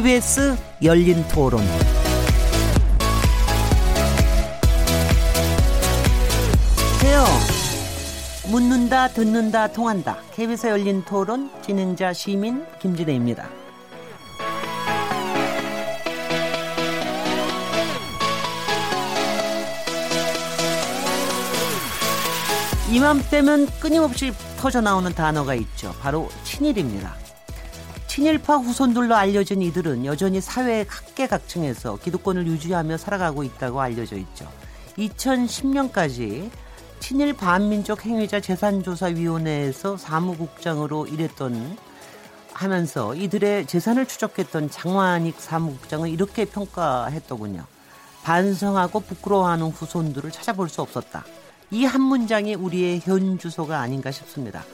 KBS 열린 토론. 세요. 묻는다, 듣는다, 통한다. KBS 열린 토론 진행자 시민 김진혜입니다. 이맘때면 끊임없이 터져 나오는 단어가 있죠. 바로 친일입니다. 친일파 후손들로 알려진 이들은 여전히 사회 각계각층에서 기득권을 유지하며 살아가고 있다고 알려져 있죠. 2010년까지 친일 반민족 행위자 재산조사위원회에서 사무국장으로 일했던 하면서 이들의 재산을 추적했던 장완익 사무국장은 이렇게 평가했더군요. 반성하고 부끄러워하는 후손들을 찾아볼 수 없었다. 이 한 문장이 우리의 현 주소가 아닌가 싶습니다.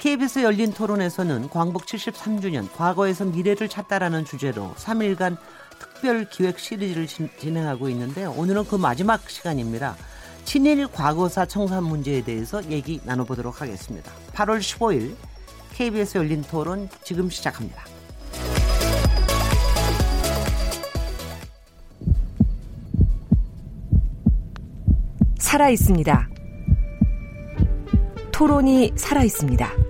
KBS 열린 토론에서는 광복 73주년 과거에서 미래를 찾다라는 주제로 3일간 특별 기획 시리즈를 진행하고 있는데 오늘은 그 마지막 시간입니다. 친일 과거사 청산 문제에 대해서 얘기 나눠보도록 하겠습니다. 8월 15일 KBS 열린 토론 지금 시작합니다. 살아 있습니다. 토론이 살아 있습니다.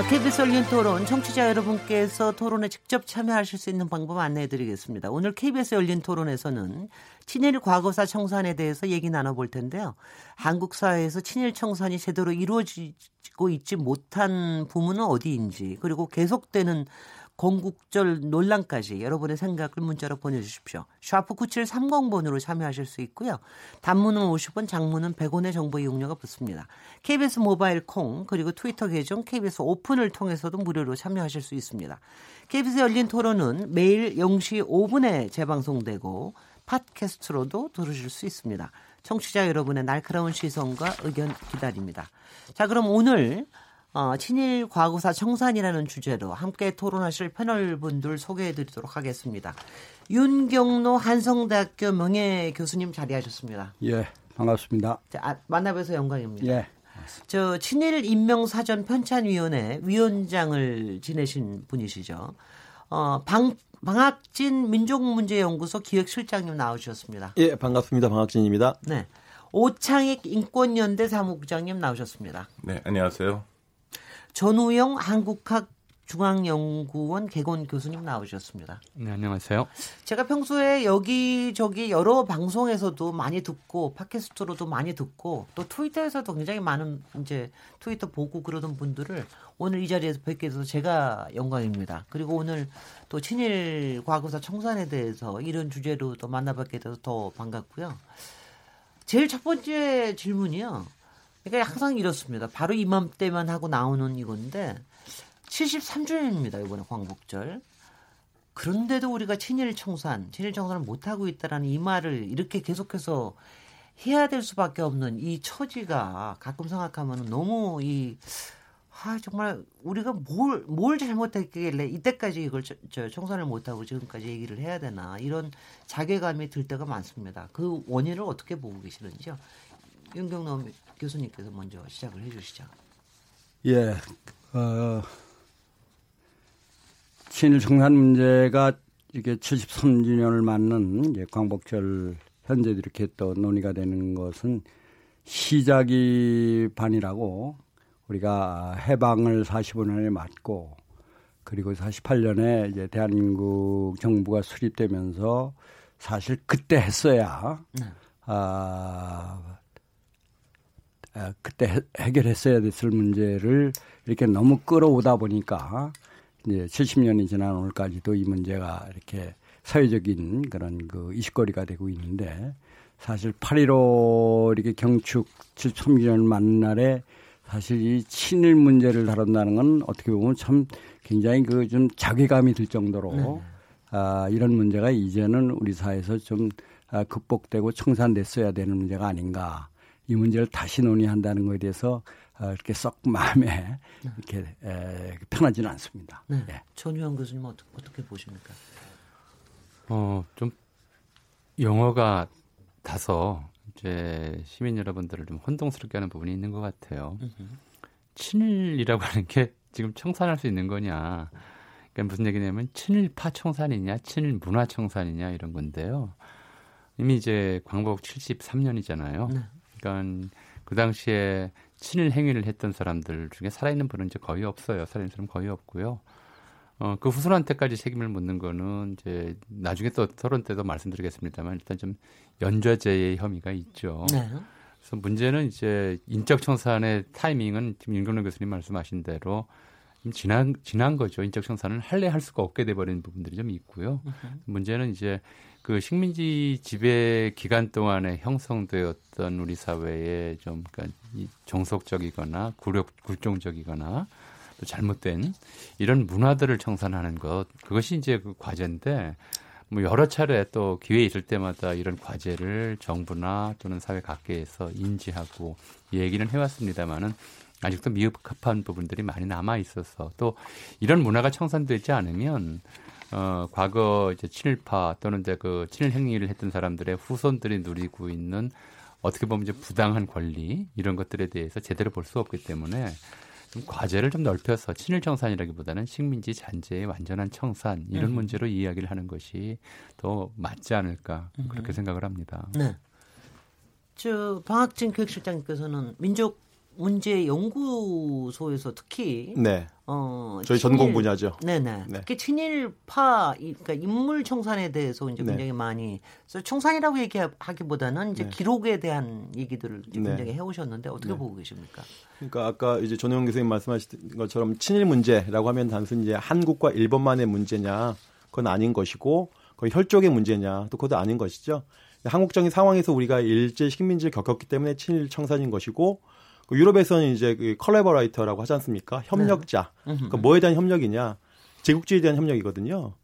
아, KBS 열린 토론 청취자 여러분께서 토론에 직접 참여하실 수 있는 방법 안내해 드리겠습니다. 오늘 KBS 열린 토론에서는 친일 과거사 청산에 대해서 얘기 나눠볼 텐데요. 한국 사회에서 친일 청산이 제대로 이루어지고 있지 못한 부분은 어디인지 그리고 계속되는 건국절 논란까지 여러분의 생각을 문자로 보내주십시오. 샤프 9730번으로 참여하실 수 있고요. 단문은 50원, 장문은 100원의 정보 이용료가 붙습니다. KBS 모바일 콩 그리고 트위터 계정 KBS 오픈을 통해서도 무료로 참여하실 수 있습니다. KBS 열린 토론은 매일 0시 5분에 재방송되고 팟캐스트로도 들으실 수 있습니다. 청취자 여러분의 날카로운 시선과 의견 기다립니다. 자, 그럼 오늘 어, 친일 과거사 청산이라는 주제로 함께 토론하실 패널분들 소개해 드리도록 하겠습니다. 윤경로 한성대학교 명예 교수님 자리하셨습니다. 예, 반갑습니다. 자, 아, 만나뵈서 영광입니다. 예. 저 친일 인명사전 편찬위원회 위원장을 지내신 분이시죠. 어, 방, 방학진 민족문제연구소 기획실장님 나오셨습니다. 예, 반갑습니다. 방학진입니다. 네. 오창익 인권연대 사무국장님 나오셨습니다. 네, 안녕하세요. 전우영 한국학 중앙연구원 개건 교수님 나오셨습니다. 네, 안녕하세요. 제가 평소에 여기저기 여러 방송에서도 많이 듣고 팟캐스트로도 많이 듣고 또 트위터에서도 굉장히 많은 이제 트위터 보고 그러던 분들을 오늘 이 자리에서 뵙게 돼서 제가 영광입니다. 그리고 오늘 또 친일 과거사 청산에 대해서 이런 주제로 또 만나뵙게 돼서 더 반갑고요. 제일 첫 번째 질문이요. 그러니까 항상 이렇습니다. 바로 이맘때만 하고 나오는 이건데 73주년입니다. 이번에 광복절. 그런데도 우리가 친일 청산, 친일 청산을 못 하고 있다라는 이 말을 이렇게 계속해서 해야 될 수밖에 없는 이 처지가 가끔 생각하면 너무 이, 아, 정말 우리가 뭘, 뭘 잘못했길래 이때까지 이걸 저, 저 청산을 못하고 지금까지 얘기를 해야 되나 이런 자괴감이 들 때가 많습니다. 그 원인을 어떻게 보고 계시는지요? 윤경남 교수님께서 먼저 시작을 해 주시죠. 예, 어, 친일 청산 문제가 이게 73주년을 맞는 이제 광복절 현재 이렇게 또 논의가 되는 것은 시작이 반이라고 우리가 해방을 45년에 맞고 그리고 48년에 이제 대한민국 정부가 수립되면서 사실 그때 했어야 네. 아, 아 그때 해결했어야 됐을 문제를 이렇게 너무 끌어오다 보니까 이제 70년이 지난 오늘까지도 이 문제가 이렇게 사회적인 그런 그 이슈거리가 되고 있는데 사실 8.15 이렇게 경축 73주년 맞는 날에 사실 이 친일 문제를 다룬다는 건 어떻게 보면 참 굉장히 그 좀 자괴감이 들 정도로 네. 아, 이런 문제가 이제는 우리 사회에서 좀 아, 극복되고 청산됐어야 되는 문제가 아닌가. 이 문제를 다시 논의한다는 것에 대해서 어, 이렇게 썩 마음에 이렇게 에, 편하지는 않습니다. 네. 예. 전유영 교수님 어떻게, 어떻게 보십니까? 어, 좀 영어가 다소 이제 시민 여러분들을 좀 혼동스럽게 하는 부분이 있는 것 같아요. 친일이라고 하는 게 지금 청산할 수 있는 거냐? 그러니까 무슨 얘기냐면 친일파 청산이냐, 친일 문화 청산이냐 이런 건데요. 이미 이제 광복 73년이잖아요. 네. 그러니까 그 당시에 친일 행위를 했던 사람들 중에 살아있는 분은 이제 거의 없어요. 살아있는 사람 거의 없고요. 어, 그 후손한테까지 책임을 묻는 거는 이제 나중에 또 토론 때도 말씀드리겠습니다만 일단 좀 연좌제의 혐의가 있죠. 네. 그래서 문제는 이제 인적 청산의 타이밍은 지금 윤경래 교수님 말씀하신 대로 좀 지난 지난 거죠. 인적 청산을 할래 할 수가 없게 돼 버린 부분들이 좀 있고요. 문제는 이제 그 식민지 지배 기간 동안에 형성되었던 우리 사회의 좀 그러니까 정속적이거나 굴욕 굴종적이거나 또 잘못된 이런 문화들을 청산하는 것 그것이 이제 그 과제인데 뭐 여러 차례 또 기회 있을 때마다 이런 과제를 정부나 또는 사회 각계에서 인지하고 얘기는 해왔습니다만은 아직도 미흡한 부분들이 많이 남아 있어서 또 이런 문화가 청산되지 않으면 어 과거 이제 친일파 또는 이제 그 친일 행위를 했던 사람들의 후손들이 누리고 있는 어떻게 보면 이제 부당한 권리 이런 것들에 대해서 제대로 볼 수 없기 때문에 좀 과제를 좀 넓혀서 친일 청산이라기보다는 식민지 잔재의 완전한 청산 이런 음. 문제로 이야기를 하는 것이 더 맞지 않을까 그렇게 음. 생각을 합니다. 네. 저 방학진 교육실장님께서는 민족 문제 연구소에서 특히 네. 어 저희 친일, 전공 분야죠. 네네. 네. 특히 친일파 그러니까 인물 청산에 대해서 이제 네. 굉장히 많이 청산이라고 얘기하기보다는 이제 네. 기록에 대한 얘기들을 네. 굉장히 해오셨는데 어떻게 네. 보고 계십니까? 그러니까 아까 이제 전용 교수님 말씀하신 것처럼 친일 문제라고 하면 단순히 이제 한국과 일본만의 문제냐 그건 아닌 것이고 거의 혈족의 문제냐 또 그것도 아닌 것이죠. 한국적인 상황에서 우리가 일제 식민지를 겪었기 때문에 친일 청산인 것이고 그 유럽에서는 이제 그 collaborator라고 하지 않습니까? 협력자. 네. 그러니까 뭐에 대한 협력이냐? 제국주의에 대한 협력이거든요.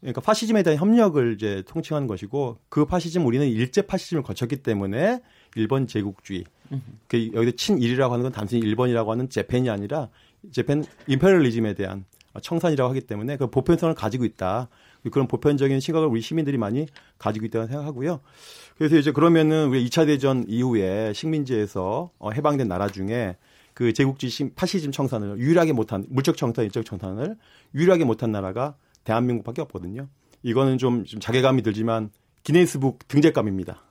그러니까 파시즘에 대한 협력을 이제 통칭하는 것이고 그 파시즘 우리는 일제 파시즘을 거쳤기 때문에 일본 제국주의. 그 여기서 친일이라고 하는 건 단순히 일본이라고 하는 재팬이 아니라 재팬 임페리얼리즘에 대한 청산이라고 하기 때문에 그 보편성을 가지고 있다. 그런 보편적인 시각을 우리 시민들이 많이 가지고 있다고 생각하고요. 그래서 이제 그러면은 우리 2차 대전 이후에 식민지에서 어, 해방된 나라 중에 그 제국주의 파시즘 청산을 유일하게 못한 물적 청산, 인적 청산을 유일하게 못한 나라가 대한민국밖에 없거든요. 이거는 좀, 좀 자괴감이 들지만 기네스북 등재감입니다.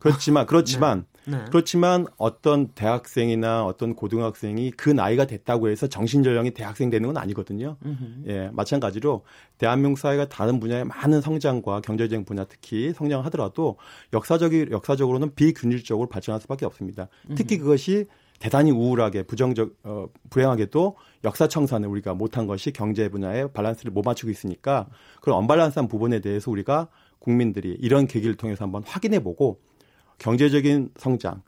그렇지만 그렇지만 네. 네. 그렇지만 어떤 대학생이나 어떤 고등학생이 그 나이가 됐다고 해서 정신연령이 대학생 되는 건 아니거든요. 으흠. 예, 마찬가지로 대한민국 사회가 다른 분야의 많은 성장과 경제적 분야 특히 성장을 하더라도 역사적이 역사적으로는 비균일적으로 발전할 수밖에 없습니다. 특히 그것이 대단히 우울하게 부정적 어 불행하게도 역사 청산을 우리가 못한 것이 경제 분야에 밸런스를 못 맞추고 있으니까 그런 언밸런스한 부분에 대해서 우리가 국민들이 이런 계기를 통해서 한번 확인해 보고 경제적인 성장,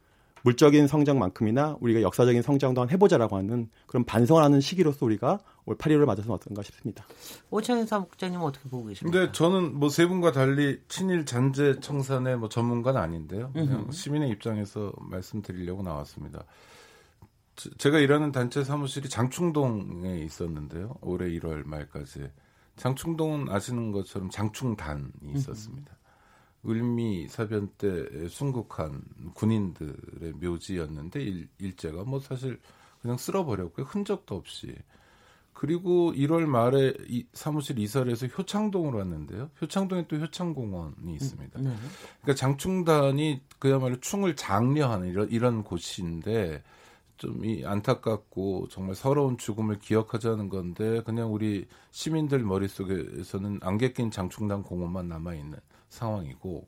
물적인 성장만큼이나 우리가 역사적인 성장도 한 해보자라고 하는 그런 반성을 하는 시기로서 우리가 올 8.15를 맞아서는 어떤가 싶습니다. 오창현 사무국장님은 어떻게 보고 계십니까? 근데 저는 뭐 세 분과 달리 친일 잔재 청산의 뭐 전문가는 아닌데요. 그냥 시민의 입장에서 말씀드리려고 나왔습니다. 제가 일하는 단체 사무실이 장충동에 있었는데요. 올해 1월 말까지. 장충동은 아시는 것처럼 장충단이 있었습니다. 을미 사변 때 순국한 군인들의 묘지였는데 일, 일제가 뭐 사실 그냥 쓸어버렸고요. 흔적도 없이. 그리고 1월 말에 이 사무실 이사를 해서 효창동으로 왔는데요. 효창동에 또 효창공원이 있습니다. 네. 그러니까 장충단이 그야말로 충을 장려하는 이런, 이런 곳인데 좀 이 안타깝고 정말 서러운 죽음을 기억하자는 건데 그냥 우리 시민들 머릿속에서는 안개 낀 장충단 공원만 남아 있는 상황이고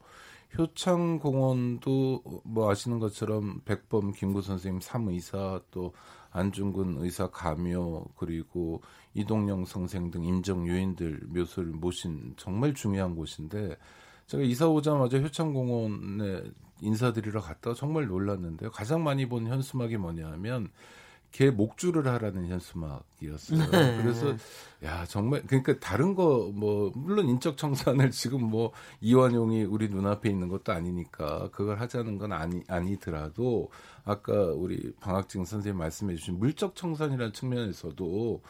효창공원도 뭐 아시는 것처럼 백범 김구 선생님 사무이사 또 안중근 의사 가묘 그리고 이동영 선생 등 임정 요인들 묘소를 모신 정말 중요한 곳인데 제가 이사 오자마자 효창공원에 인사드리러 갔다가 정말 놀랐는데요. 가장 많이 본 현수막이 뭐냐 하면 개 목줄을 하라는 현수막이었어요. 네. 그래서 야 정말 그러니까 다른 거 뭐 물론 인적 청산을 지금 뭐 이완용이 우리 눈앞에 있는 것도 아니니까 그걸 하자는 건 아니 아니더라도 아까 우리 방학진 선생님 말씀해주신 물적 청산이라는 측면에서도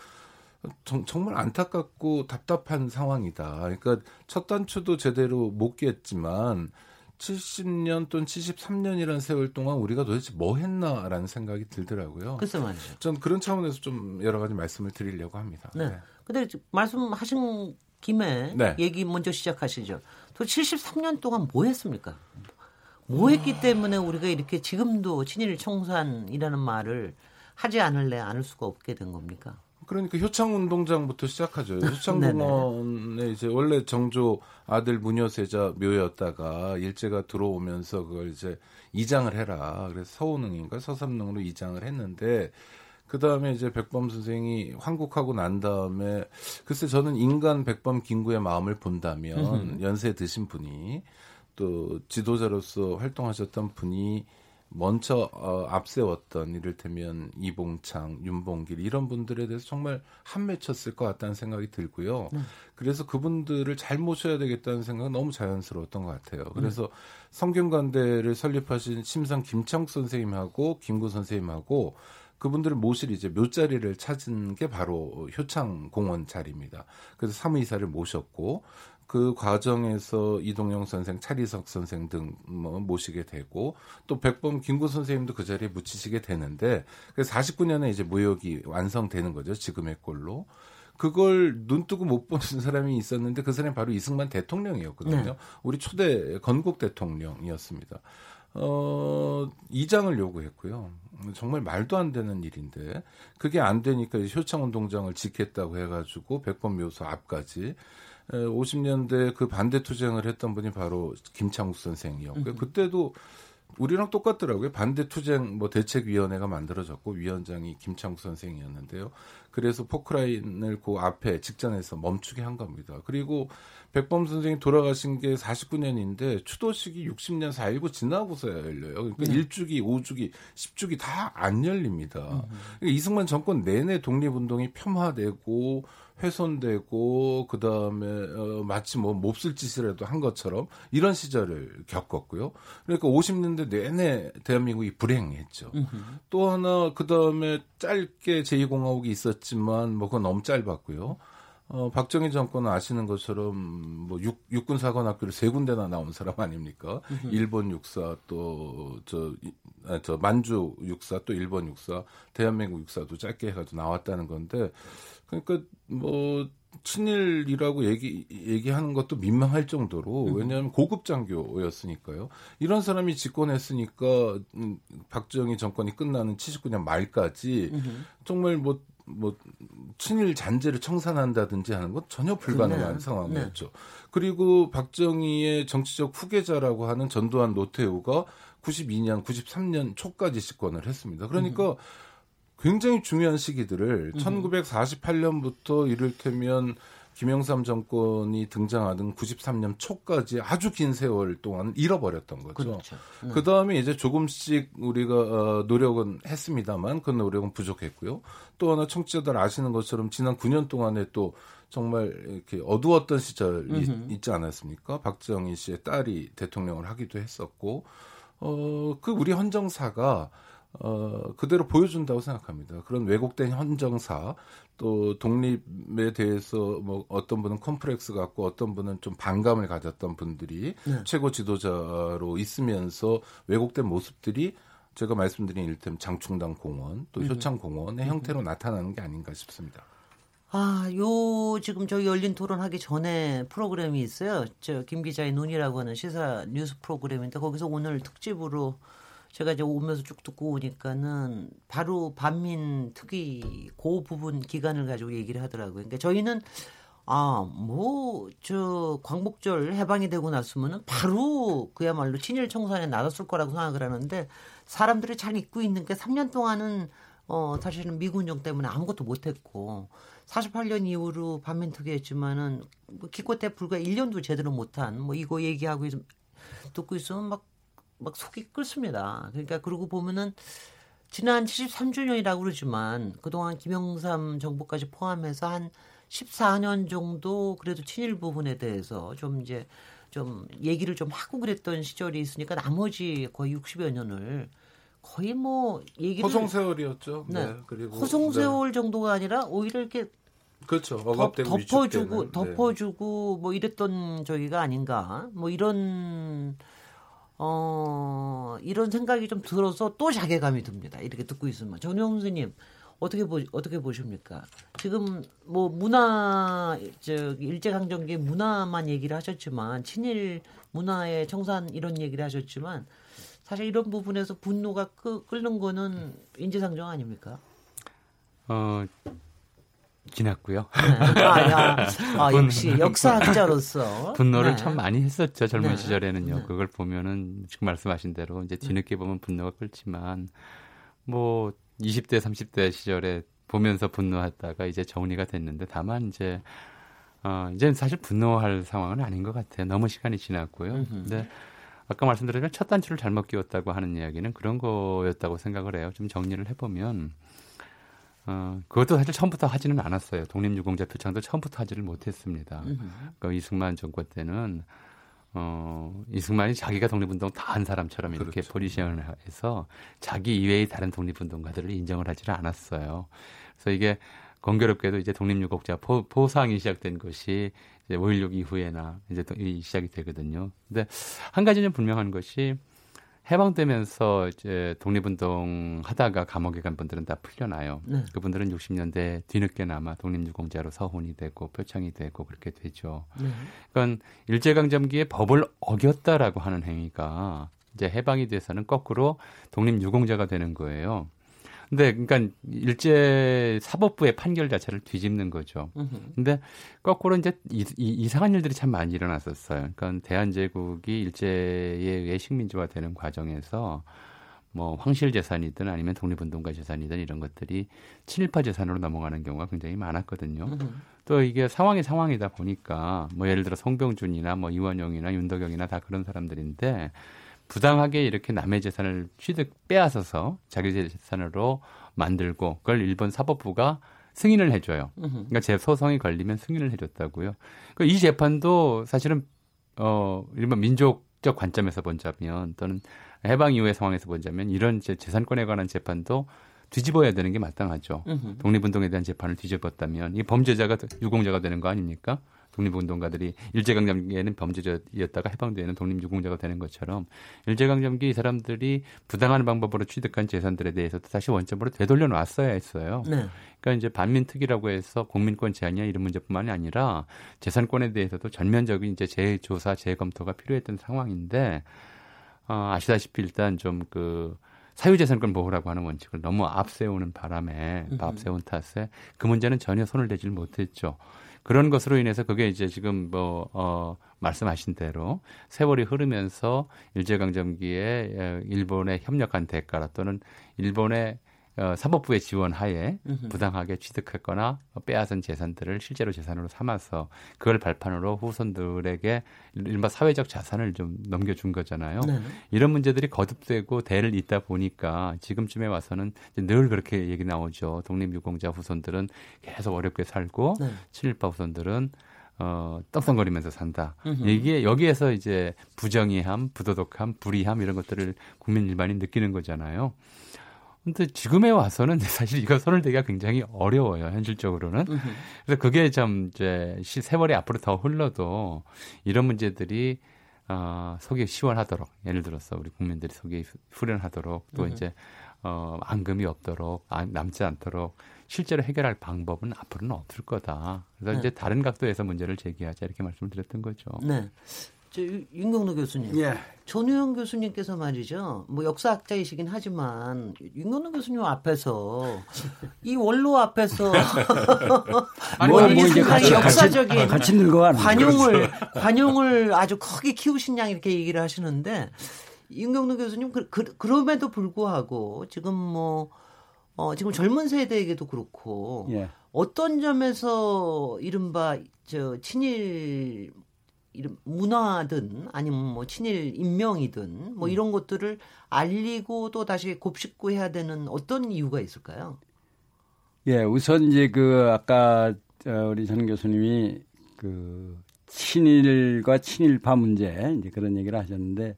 정, 정말 안타깝고 답답한 상황이다. 그러니까 첫 단추도 제대로 못 깼지만 70년 또는 73년이라는 세월 동안 우리가 도대체 뭐 했나라는 생각이 들더라고요. 글쎄 말이죠. 전 그런 차원에서 좀 여러 가지 말씀을 드리려고 합니다. 네. 네. 근데 말씀하신 김에 네. 얘기 먼저 시작하시죠. 또 73년 동안 뭐 했습니까? 뭐 했기 때문에 우리가 이렇게 지금도 친일 청산이라는 말을 하지 않을래 않을 수가 없게 된 겁니까? 그러니까 효창 운동장부터 시작하죠. 효창공원에 이제 원래 정조 아들 문여세자 묘였다가 일제가 들어오면서 그걸 이제 이장을 해라. 그래서 서운흥인가 서삼릉으로 이장을 했는데 그 다음에 이제 백범 선생이 환국하고 난 다음에 글쎄 저는 인간 백범 김구의 마음을 본다면 연세 드신 분이 또 지도자로서 활동하셨던 분이 먼저 어, 앞세웠던 이를테면 이봉창, 윤봉길 이런 분들에 대해서 정말 한맺혔을 것 같다는 생각이 들고요. 네. 그래서 그분들을 잘 모셔야 되겠다는 생각은 너무 자연스러웠던 것 같아요. 그래서 네. 성균관대를 설립하신 심상 김창 선생님하고 김구 선생님하고 그분들을 모실 이제 묘자리를 찾은 게 바로 효창 공원 자리입니다. 그래서 사무이사를 모셨고 그 과정에서 이동영 선생, 차리석 선생 등 뭐 모시게 되고 또 백범 김구 선생님도 그 자리에 묻히시게 되는데 그래서 49년에 이제 무역이 완성되는 거죠. 지금의 꼴로. 그걸 눈 뜨고 못 보는 사람이 있었는데 그 사람이 바로 이승만 대통령이었거든요. 네. 우리 초대 건국 대통령이었습니다. 어, 이장을 요구했고요. 정말 말도 안 되는 일인데 그게 안 되니까 효창운동장을 짓겠다고 해가지고 백범 묘소 앞까지 50년대 그 반대 투쟁을 했던 분이 바로 김창욱 선생이었고요. 음. 그때도 우리랑 똑같더라고요. 반대 투쟁 뭐 대책위원회가 만들어졌고 위원장이 김창욱 선생이었는데요. 그래서 포크라인을 그 앞에 직전에서 멈추게 한 겁니다. 그리고 백범 선생이 돌아가신 게 49년인데 추도식이 60년 4.19 지나고서야 열려요. 그러니까 네. 1주기, 5주기, 10주기 다 안 열립니다. 음. 그러니까 이승만 정권 내내 독립운동이 폄하되고 훼손되고 그 다음에 어, 마치 뭐 몹쓸 짓이라도 한 것처럼 이런 시절을 겪었고요. 그러니까 50년대 내내 대한민국이 불행했죠. 으흠. 또 하나 그 다음에 짧게 제2공화국이 있었지만 뭐 그건 너무 짧았고요. 어, 박정희 정권은 아시는 것처럼 뭐 육, 육군 사관학교를 세 군데나 나온 사람 아닙니까? 으흠. 일본 육사 또저 아, 저 만주 육사 또 일본 육사 대한민국 육사도 짧게 해가지고 나왔다는 건데 그러니까 뭐 친일이라고 얘기 얘기하는 것도 민망할 정도로 음. 왜냐하면 고급 장교였으니까요. 이런 사람이 집권했으니까 음, 박정희 정권이 끝나는 79년 말까지 정말 뭐뭐 뭐 친일 잔재를 청산한다든지 하는 것 전혀 불가능한 네. 상황이었죠. 네. 그리고 박정희의 정치적 후계자라고 하는 전두환 노태우가 92년, 93년 초까지 집권을 했습니다. 그러니까 음. 굉장히 중요한 시기들을 음. 1948년부터 이를테면 김영삼 정권이 등장하던 93년 초까지 아주 긴 세월 동안 잃어버렸던 거죠. 그렇죠. 네. 그 다음에 이제 조금씩 우리가 어, 노력은 했습니다만 그 노력은 부족했고요. 또 하나 청취자들 아시는 것처럼 지난 9년 동안에 또 정말 이렇게 어두웠던 시절이 있지 않았습니까? 박정희 씨의 딸이 대통령을 하기도 했었고, 어, 그 우리 헌정사가 어, 그대로 보여준다고 생각합니다. 그런 왜곡된 헌정사, 또 독립에 대해서 뭐 어떤 분은 컴플렉스 갖고 어떤 분은 좀 반감을 가졌던 분들이 네. 최고 지도자로 있으면서 왜곡된 모습들이 제가 말씀드린 일템 장충당 공원 또 음. 효창 공원의 음. 형태로 나타나는 게 아닌가 싶습니다. 아, 요 지금 저희 열린 토론하기 전에 프로그램이 있어요. 저 김 기자의 눈이라고 하는 시사 뉴스 프로그램인데 거기서 오늘 특집으로 제가 이제 오면서 쭉 듣고 오니까는 바로 반민 특위 그 부분 기간을 가지고 얘기를 하더라고요. 그러니까 저희는 아, 뭐, 저, 광복절 해방이 되고 났으면은 바로 그야말로 친일 청산에 나섰을 거라고 생각을 하는데 사람들이 잘 잊고 있는 게 3년 동안은 어, 사실은 미군정 때문에 아무것도 못했고 48년 이후로 반민 특위했지만은 뭐 기껏해 불과 1년도 제대로 못한 뭐 이거 얘기하고 있, 듣고 있으면 막 막 속이 끓습니다. 그러니까 그러고 보면은 지난 73주년이라고 그러지만 그동안 김영삼 정부까지 포함해서 한 14년 정도 그래도 친일 부분에 대해서 좀 이제 좀 얘기를 좀 하고 그랬던 시절이 있으니까 나머지 거의 60여 년을 거의 뭐 얘기를 허송세월이었죠. 네. 네. 그리고 허송세월 정도가 아니라 오히려 이렇게 네. 그렇죠. 덮, 억압되고 덮어주고 위축되는, 네. 덮어주고 뭐 이랬던 저기가 아닌가 뭐 이런 어 이런 생각이 좀 들어서 또 자괴감이 듭니다. 이렇게 듣고 있으면 전용 선생님 어떻게 보 어떻게 보십니까? 지금 뭐 문화 저 일제 강점기 문화만 얘기를 하셨지만 친일 문화의 청산 이런 얘기를 하셨지만 사실 이런 부분에서 분노가 끄, 끓는 거는 인지상정 아닙니까? 어, 지났고요. 네. 아, 야. 아, 역시 역사학자로서 분노를 네. 참 많이 했었죠 젊은 네. 시절에는요. 네. 그걸 보면은 지금 말씀하신 대로 이제 뒤늦게 보면 분노가 끓지만 뭐 20대 30대 시절에 보면서 분노했다가 이제 정리가 됐는데 다만 이제 어 이제는 사실 분노할 상황은 아닌 것 같아요. 너무 시간이 지났고요. 근데 아까 말씀드렸지만 첫 단추를 잘못 끼웠다고 하는 이야기는 그런 거였다고 생각을 해요. 좀 정리를 해보면 어, 그것도 사실 처음부터 하지는 않았어요. 독립유공자 표창도 처음부터 하지를 못했습니다. 그러니까 이승만 정권 때는 어, 이승만이 자기가 독립운동 다 한 사람처럼 이렇게 그렇죠. 포지션을 해서 자기 이외의 다른 독립운동가들을 인정을 하지를 않았어요. 그래서 이게 공교롭게도 이제 독립유공자 포, 포상이 시작된 것이 이제 5.16 이후에나 이제 또이 시작이 되거든요. 근데 한 가지는 분명한 것이 해방되면서 이제 독립운동 하다가 감옥에 간 분들은 다 풀려나요. 네. 그분들은 60년대 뒤늦게나마 독립유공자로 서훈이 되고 표창이 되고 그렇게 되죠. 네. 그러니까 일제강점기에 법을 어겼다라고 하는 행위가 이제 해방이 돼서는 거꾸로 독립유공자가 되는 거예요. 근데 그러니까 일제 사법부의 판결 자체를 뒤집는 거죠. 근데 거꾸로 이제 이, 이, 상한 일들이 참 많이 일어났었어요. 그러니까 대한제국이 일제에 의해 식민지화되는 과정에서 뭐 황실 재산이든 아니면 독립운동가 재산이든 이런 것들이 친일파 재산으로 넘어가는 경우가 굉장히 많았거든요. 또 이게 상황이 상황이다 보니까 뭐 예를 들어 송병준이나 뭐 이원용이나 윤덕영이나 다 그런 사람들인데 부당하게 이렇게 남의 재산을 취득 빼앗아서 자기 재산으로 만들고 그걸 일본 사법부가 승인을 해줘요. 그러니까 제 소송이 걸리면 승인을 해줬다고요. 그이 재판도 사실은 어 일본 민족적 관점에서 본다면 또는 해방 이후의 상황에서 본다면 이런 제 재산권에 관한 재판도 뒤집어야 되는 게 마땅하죠. 독립운동에 대한 재판을 뒤집었다면 이 범죄자가 유공자가 되는 거 아닙니까? 독립운동가들이 일제강점기에는 범죄자였다가 해방되는 독립유공자가 되는 것처럼 일제강점기 이 사람들이 부당한 방법으로 취득한 재산들에 대해서도 다시 원점으로 되돌려 놨어야 했어요. 네. 그러니까 이제 반민특위라고 해서 국민권 제한이나 이런 문제뿐만이 아니라 재산권에 대해서도 전면적인 이제 재조사, 재검토가 필요했던 상황인데 어, 아시다시피 일단 좀그 사유재산권 보호라고 하는 원칙을 너무 앞세우는 바람에 앞세운 탓에 그 문제는 전혀 손을 대질 못했죠. 그런 것으로 인해서 그게 이제 지금 뭐, 어, 말씀하신 대로 세월이 흐르면서 일제강점기에 에, 일본에 협력한 대가라 또는 일본의 어, 사법부의 지원 하에 부당하게 취득했거나 빼앗은 재산들을 실제로 재산으로 삼아서 그걸 발판으로 후손들에게 일반 사회적 자산을 좀 넘겨준 거잖아요. 네. 이런 문제들이 거듭되고 대를 잇다 보니까 지금쯤에 와서는 늘 그렇게 얘기 나오죠. 독립유공자 후손들은 계속 어렵게 살고 네. 친일파 후손들은 어, 떡성거리면서 산다. 이게 여기에서 이제 부정의함, 부도덕함, 불의함 이런 것들을 국민 일반이 느끼는 거잖아요. 근데 지금에 와서는 사실 이거 손을 대기가 굉장히 어려워요, 현실적으로는. 그래서 그게 좀 이제 시- 세월이 앞으로 더 흘러도 이런 문제들이 어, 속이 시원하도록 예를 들어서 우리 국민들이 속이 후련하도록 또 이제 어, 앙금이 없도록 안- 남지 않도록 실제로 해결할 방법은 앞으로는 없을 거다. 그래서 네. 이제 다른 각도에서 문제를 제기하자 이렇게 말씀을 드렸던 거죠. 네. 저 유- 윤경로 교수님. 예. 전우영 교수님께서 말이죠. 뭐 역사학자이시긴 하지만 윤경로 교수님 앞에서 이 원로 앞에서 아니, 뭐 뭐 이제 같이- 역사적인 같이- 같이 늙어가는 관용을 관용을 아주 크게 키우신 양 이렇게 얘기를 하시는데 윤경로 교수님 그, 그, 그럼에도 불구하고 지금 뭐 어, 지금 젊은 세대에게도 그렇고 예. 어떤 점에서 이른바 저 친일 문화든 아니면 뭐 친일 인명이든 뭐 이런 것들을 알리고 또 다시 곱씹고 해야 되는 어떤 이유가 있을까요? 예, 우선 이제 그 아까 우리 전 교수님이 그 친일과 친일파 문제 이제 그런 얘기를 하셨는데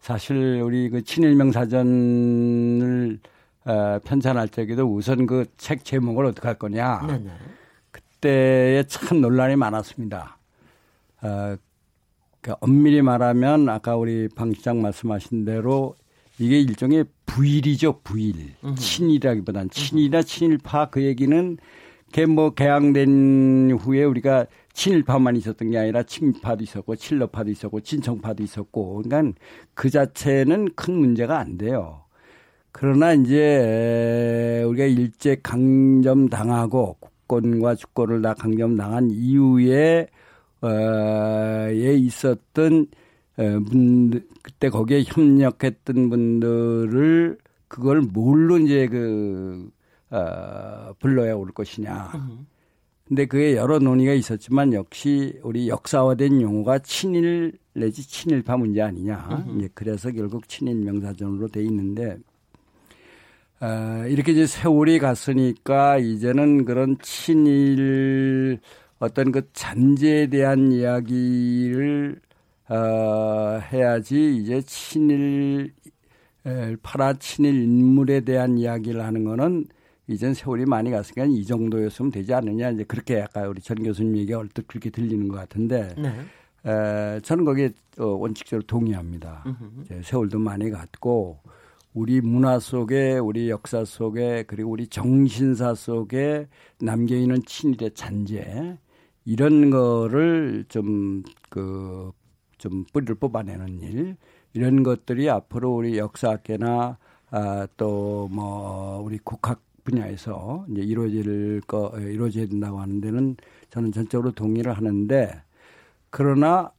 사실 우리 그 친일명 사전을 어, 편찬할 적에도 우선 그 책 제목을 어떻게 할 거냐. 네네. 그때에 참 논란이 많았습니다. 어, 그 엄밀히 말하면 아까 우리 방 시장 말씀하신 대로 이게 일종의 부일이죠, 부일. 음흠. 친일이라기보단 친일이나 친일파 그 얘기는 걔뭐 개항된 후에 우리가 친일파만 있었던 게 아니라 친파도 있었고 친러파도 있었고 친청파도 있었고 그러니까 그 자체는 큰 문제가 안 돼요. 그러나 이제 우리가 일제 강점 당하고 국권과 주권을 다 강점 당한 이후에 어 에 있었던 어, 분 그때 거기에 협력했던 분들을 그걸 뭘로 이제 그 어, 불러야 올 것이냐. 근데 그게 여러 논의가 있었지만 역시 우리 역사화된 용어가 친일 내지 친일파 문제 아니냐. 이제 그래서 결국 친일 명사전으로 돼 있는데 어, 이렇게 이제 세월이 갔으니까 이제는 그런 친일 어떤 그 잔재에 대한 이야기를 어, 해야지 이제 친일 파라 친일 인물에 대한 이야기를 하는 거는 이젠 세월이 많이 갔으니까 이 정도였으면 되지 않느냐 이제 그렇게 아까 우리 전 교수님 얘기가 얼뜻 그렇게 들리는 것 같은데 네. 에, 저는 거기에 어, 원칙적으로 동의합니다. 이제 세월도 많이 갔고 우리 문화 속에 우리 역사 속에 그리고 우리 정신사 속에 남겨 있는 친일의 잔재 이런 거를 좀 그좀 그, 뿌리를 뽑아내는 일 이런 것들이 앞으로 우리 역사학계나 아, 또 뭐 우리 국학 분야에서 이제 이루어질 거 이루어져야 된다고 하는 데는 저는 전적으로 동의를 하는데 그러나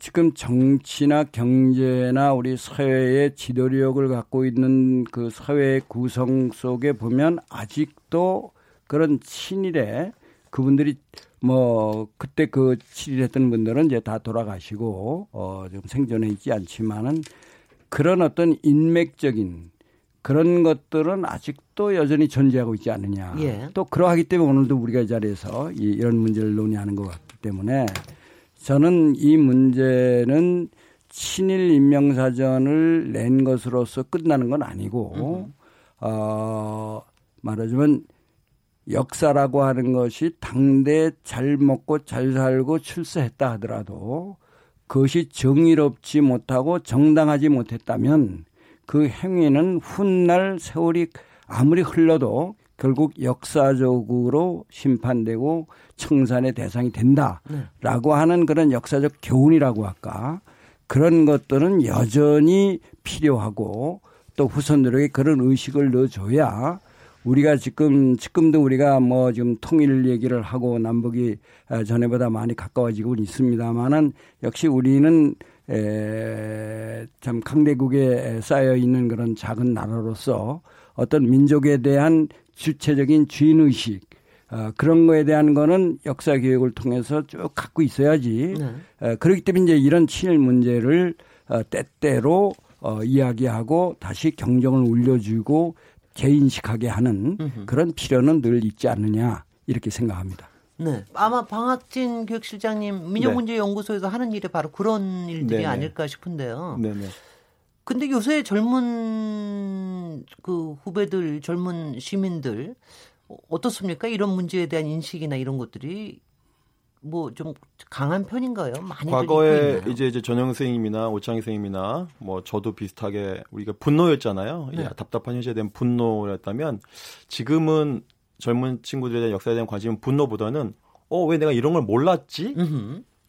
지금 정치나 경제나 우리 사회의 지도력을 갖고 있는 그 사회 구성 속에 보면 아직도 그런 친일에 그분들이 뭐 그때 그 친일했던 분들은 이제 다 돌아가시고 어 좀 생존해 있지 않지만은 그런 어떤 인맥적인 그런 것들은 아직도 여전히 존재하고 있지 않느냐. 예. 또 그러하기 때문에 오늘도 우리가 이 자리에서 이, 이런 문제를 논의하는 것 같기 때문에 저는 이 문제는 친일 인명사전을 낸 것으로서 끝나는 건 아니고, 어, 말하자면 역사라고 하는 것이 당대 잘 먹고 잘 살고 출세했다 하더라도 그것이 정의롭지 못하고 정당하지 못했다면 그 행위는 훗날 세월이 아무리 흘러도 결국 역사적으로 심판되고 청산의 대상이 된다라고 네. 하는 그런 역사적 교훈이라고 할까 그런 것들은 여전히 필요하고 또 후손들에게 그런 의식을 넣어줘야 우리가 지금 지금도 우리가 뭐 지금 통일 얘기를 하고 남북이 전에보다 많이 가까워지고 있습니다만은 역시 우리는 에, 참 강대국에 쌓여 있는 그런 작은 나라로서 어떤 민족에 대한 주체적인 주인 의식 어, 그런 거에 대한 거는 역사 교육을 통해서 쭉 갖고 있어야지. 네. 어, 그렇기 때문에 이제 이런 친일 문제를 어, 때때로 어, 이야기하고 다시 경정을 울려주고 재인식하게 하는. 그런 필요는 늘 있지 않느냐 이렇게 생각합니다. 네. 아마 방학진 교육실장님 민영문제연구소에서 네. 하는 일이 바로 그런 일들이 네네. 아닐까 싶은데요. 네네. 근데 요새 젊은 그 후배들, 젊은 시민들 어떻습니까? 이런 문제에 대한 인식이나 이런 것들이 뭐 좀 강한 편인가요? 많이 과거에 이제 이제 전영 선생님이나 오창희 선생님이나 뭐 저도 비슷하게 우리가 분노였잖아요. 네. 답답한 현실에 대한 분노였다면 지금은 젊은 친구들에 대한 역사에 대한 관심은 분노보다는 어 왜 내가 이런 걸 몰랐지?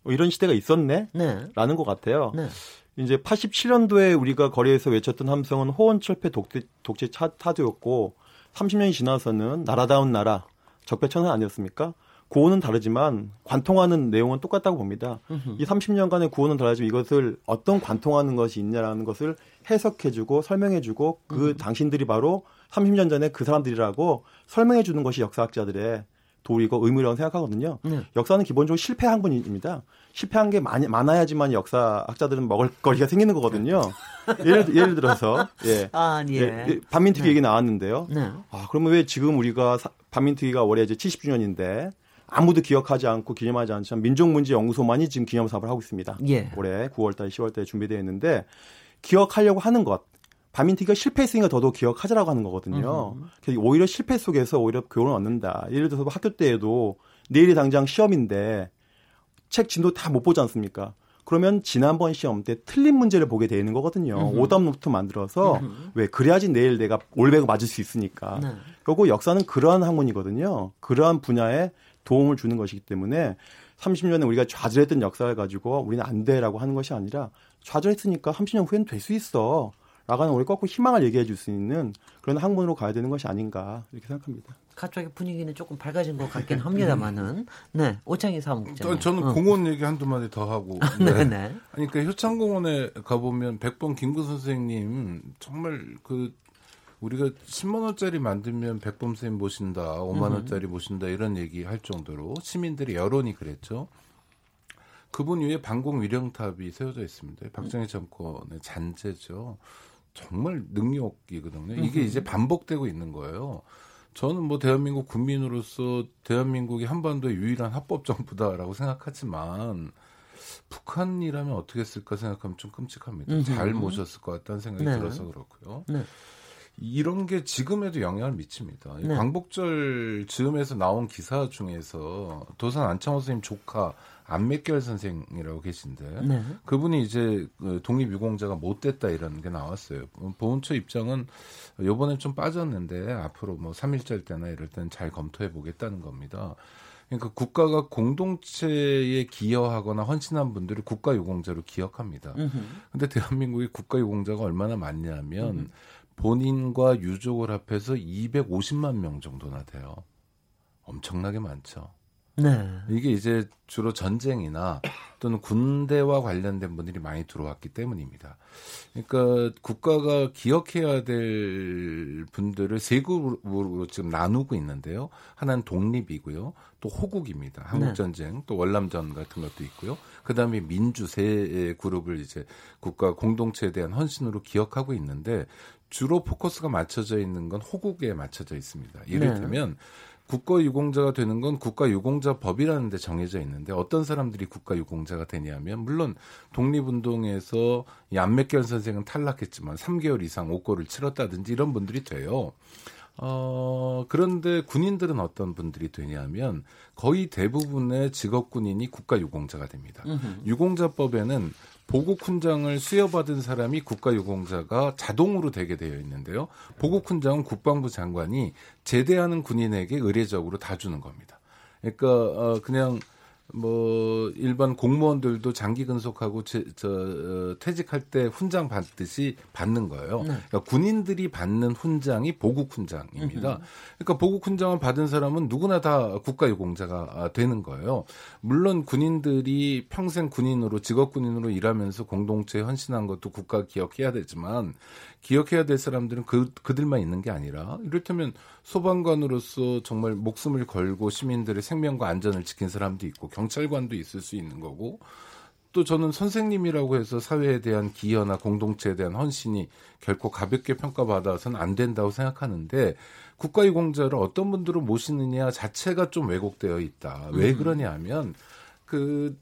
뭐 이런 시대가 있었네? 네. 라는 것 같아요. 네. 이제 87년도에 우리가 거리에서 외쳤던 함성은 호원철폐 독재, 독재 타도였고 30년이 지나서는 나라다운 나라 적폐천은 아니었습니까? 구호는 다르지만 관통하는 내용은 똑같다고 봅니다. 으흠. 이 30년간의 구호는 다르지만 이것을 어떤 관통하는 것이 있냐라는 것을 해석해주고 설명해주고 그 으흠. 당신들이 바로 30년 전에 그 사람들이라고 설명해주는 것이 역사학자들의 도리고 의무라고 생각하거든요. 네. 역사는 기본적으로 실패 학문입니다. 실패한 게 많이 많아야지만 역사학자들은 먹을 거리가 생기는 거거든요. 예를 예를 들어서 예. 아, 예. 예, 반민특위 네. 얘기 나왔는데요. 네. 아, 그러면 왜 지금 우리가 사- 반민특위가 올해 이제 70주년인데 아무도 기억하지 않고 기념하지 않지만 민족문제연구소만이 지금 기념 사업을 하고 있습니다. 예. 올해 9월달, 10월달에 준비되어 있는데 기억하려고 하는 것. 반민특위가 실패했으니까 더더욱 기억하자라고 하는 거거든요. 그래서 오히려 실패 속에서 오히려 교훈을 얻는다. 예를 들어서 학교 때에도 내일이 당장 시험인데 책 진도 다 못 보지 않습니까? 그러면 지난번 시험 때 틀린 문제를 보게 되는 거거든요. 오답 노트 만들어서 왜 그래야지 내일 내가 올백을 맞을 수 있으니까. 네. 그리고 역사는 그러한 학문이거든요. 그러한 분야에 도움을 주는 것이기 때문에 30년에 우리가 좌절했던 역사를 가지고 우리는 안 돼라고 하는 것이 아니라 좌절했으니까 30년 후에는 될 수 있어. 라가는 우리 꺾고 희망을 얘기해 줄 수 있는 그런 학문으로 가야 되는 것이 아닌가 이렇게 생각합니다. 갑자기 분위기는 조금 밝아진 것 같긴 합니다만은. 네. 오창희 사무국장. 저는 공원 얘기 한두 마디 더 하고. 네, 네. 네. 아니, 그러니까 효창공원에 가 보면 백범 김구 선생님 정말 그 우리가 10만 원짜리 만들면 백범 선생님 모신다, 5만 원짜리 모신다 이런 얘기 할 정도로 시민들의 여론이 그랬죠. 그분 위에 방공 위령탑이 세워져 있습니다. 박정희 정권의 잔재죠. 정말 능력이거든요. 이게 이제 반복되고 있는 거예요. 저는 뭐 대한민국 국민으로서 대한민국이 한반도의 유일한 합법 정부다라고 생각하지만 북한이라면 어떻게 했을까 생각하면 좀 끔찍합니다. 잘 모셨을 것 같다는 생각이 네. 들어서 그렇고요. 네. 이런 게 지금에도 영향을 미칩니다. 이 네. 광복절 즈음에서 나온 기사 중에서 도산 안창호 선생님 조카 안맥결 선생이라고 계신데 네. 그분이 이제 그 독립유공자가 못 됐다 이런 게 나왔어요. 보훈처 입장은 요번에 좀 빠졌는데 앞으로 뭐 3.1절 때나 이럴 때는 잘 검토해 보겠다는 겁니다. 그러니까 국가가 공동체에 기여하거나 헌신한 분들을 국가유공자로 기억합니다. 근데 대한민국의 국가유공자가 얼마나 많냐면 본인과 유족을 합해서 250만 명 정도나 돼요. 엄청나게 많죠. 네. 이게 이제 주로 전쟁이나 또는 군대와 관련된 분들이 많이 들어왔기 때문입니다. 그러니까 국가가 기억해야 될 분들을 세 그룹으로 지금 나누고 있는데요. 하나는 독립이고요. 또 호국입니다. 한국전쟁, 또 월남전 같은 것도 있고요. 그 다음에 민주 세 그룹을 이제 국가 공동체에 대한 헌신으로 기억하고 있는데 주로 포커스가 맞춰져 있는 건 호국에 맞춰져 있습니다. 이를테면 국가유공자가 되는 건 국가유공자법이라는 데 정해져 있는데 어떤 사람들이 국가유공자가 되냐면 물론 독립운동에서 이 안맥결 선생은 탈락했지만 3개월 이상 옥고를 치렀다든지 이런 분들이 돼요. 어, 그런데 군인들은 어떤 분들이 되냐면 거의 대부분의 직업 군인이 국가유공자가 됩니다. 유공자법에는 보국 훈장을 수여받은 사람이 국가유공자가 자동으로 되게 되어 있는데요. 보국 훈장은 국방부 장관이 제대하는 군인에게 의례적으로 다 주는 겁니다. 그러니까 어, 그냥 뭐 일반 공무원들도 장기 근속하고 제, 저 어, 퇴직할 때 훈장 받듯이 받는 거예요. 그러니까 군인들이 받는 훈장이 보국 훈장입니다. 그러니까 보국 훈장을 받은 사람은 누구나 다 국가유공자가 아, 되는 거예요. 물론 군인들이 평생 군인으로 직업 군인으로 일하면서 공동체에 헌신한 것도 국가 기억해야 되지만 기억해야 될 사람들은 그 그들만 있는 게 아니라 이를테면 소방관으로서 정말 목숨을 걸고 시민들의 생명과 안전을 지킨 사람도 있고 경찰관도 있을 수 있는 거고 또 저는 선생님이라고 해서 사회에 대한 기여나 공동체에 대한 헌신이 결코 가볍게 평가받아서는 안 된다고 생각하는데 국가유공자를 어떤 분들을 모시느냐 자체가 좀 왜곡되어 있다. 왜 그러냐 하면 그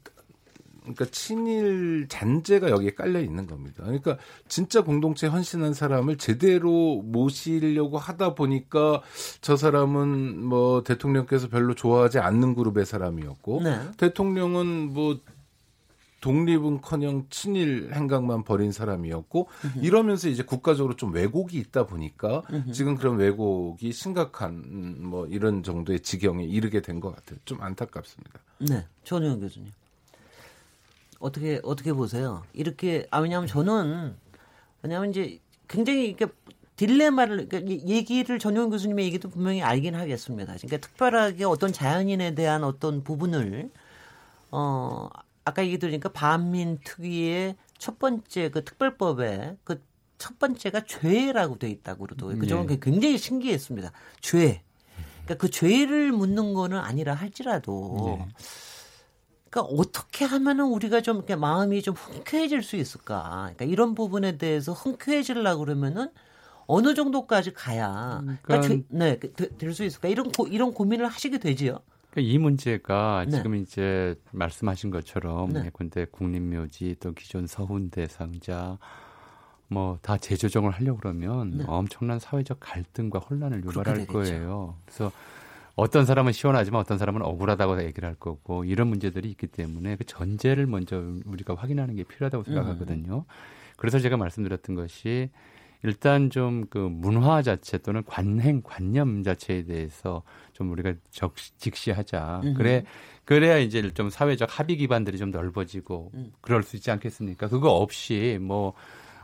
그러니까 친일 잔재가 여기에 깔려 있는 겁니다. 그러니까 진짜 공동체 헌신한 사람을 제대로 모시려고 하다 보니까 저 사람은 뭐 대통령께서 별로 좋아하지 않는 그룹의 사람이었고 네. 대통령은 뭐 독립은커녕 친일 행각만 벌인 사람이었고 이러면서 이제 국가적으로 좀 왜곡이 있다 보니까 지금 그런 왜곡이 심각한 음, 뭐 이런 정도의 지경에 이르게 된 것 같아요. 좀 안타깝습니다. 네. 전우영 교수님. 어떻게 어떻게 보세요? 이렇게 아 왜냐하면 저는 왜냐하면 이제 굉장히 이렇게 딜레마를 그러니까 이 얘기를 전용 교수님의 얘기도 분명히 알긴 하겠습니다. 그러니까 특별하게 어떤 자연인에 대한 어떤 부분을 어 아까 얘기 들으니까 반민 특위의 첫 번째 그 특별법에 그 첫 번째가 죄라고 돼 있다고 그러더라고요. 그 점은 굉장히 신기했습니다. 죄. 그러니까 그 죄를 묻는 거는 아니라 할지라도 네. 그러니까 어떻게 하면은 우리가 좀 이렇게 마음이 좀 흔쾌해질 수 있을까? 그러니까 이런 부분에 대해서 흔쾌해지려고 그러면은 어느 정도까지 가야 음, 그러니까, 그러니까 네, 그, 될수 있을까? 이런 고, 이런 고민을 하시게 되지요. 그러니까 이 문제가 네. 지금 이제 말씀하신 것처럼 네. 예컨대 국립묘지 또 기존 서훈대 상자 뭐 다 재조정을 하려고 그러면 네. 엄청난 사회적 갈등과 혼란을 유발할 거예요. 그래서 어떤 사람은 시원하지만 어떤 사람은 억울하다고 얘기를 할 거고 이런 문제들이 있기 때문에 그 전제를 먼저 우리가 확인하는 게 필요하다고 생각하거든요. 음. 그래서 제가 말씀드렸던 것이 일단 좀 그 문화 자체 또는 관행 관념 자체에 대해서 좀 우리가 적 직시하자. 음. 그래 그래야 이제 좀 사회적 합의 기반들이 좀 넓어지고 음. 그럴 수 있지 않겠습니까? 그거 없이 뭐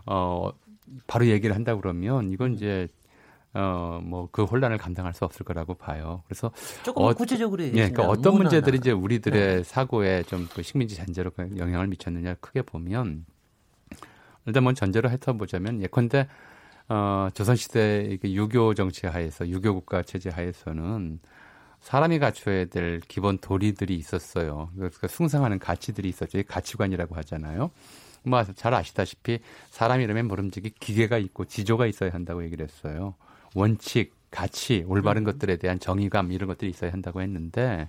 어 바로 얘기를 한다 그러면 이건 이제 어, 뭐, 그 혼란을 감당할 수 없을 거라고 봐요. 그래서. 조금 어, 구체적으로 예, 그러니까 어떤 문제들이 이제 우리들의 네. 사고에 좀 그 식민지 잔재로 영향을 미쳤느냐 크게 보면 일단 먼저 전제로 핥아보자면 예컨대 어, 조선시대 유교 정치 하에서 유교 국가 체제 하에서는 사람이 갖춰야 될 기본 도리들이 있었어요. 그러니까 숭상하는 가치들이 있었죠. 이 가치관이라고 하잖아요. 뭐 잘 아시다시피 사람 이름에 모름지기 기계가 있고 지조가 있어야 한다고 얘기를 했어요. 원칙, 가치, 올바른 음. 것들에 대한 정의감 이런 것들이 있어야 한다고 했는데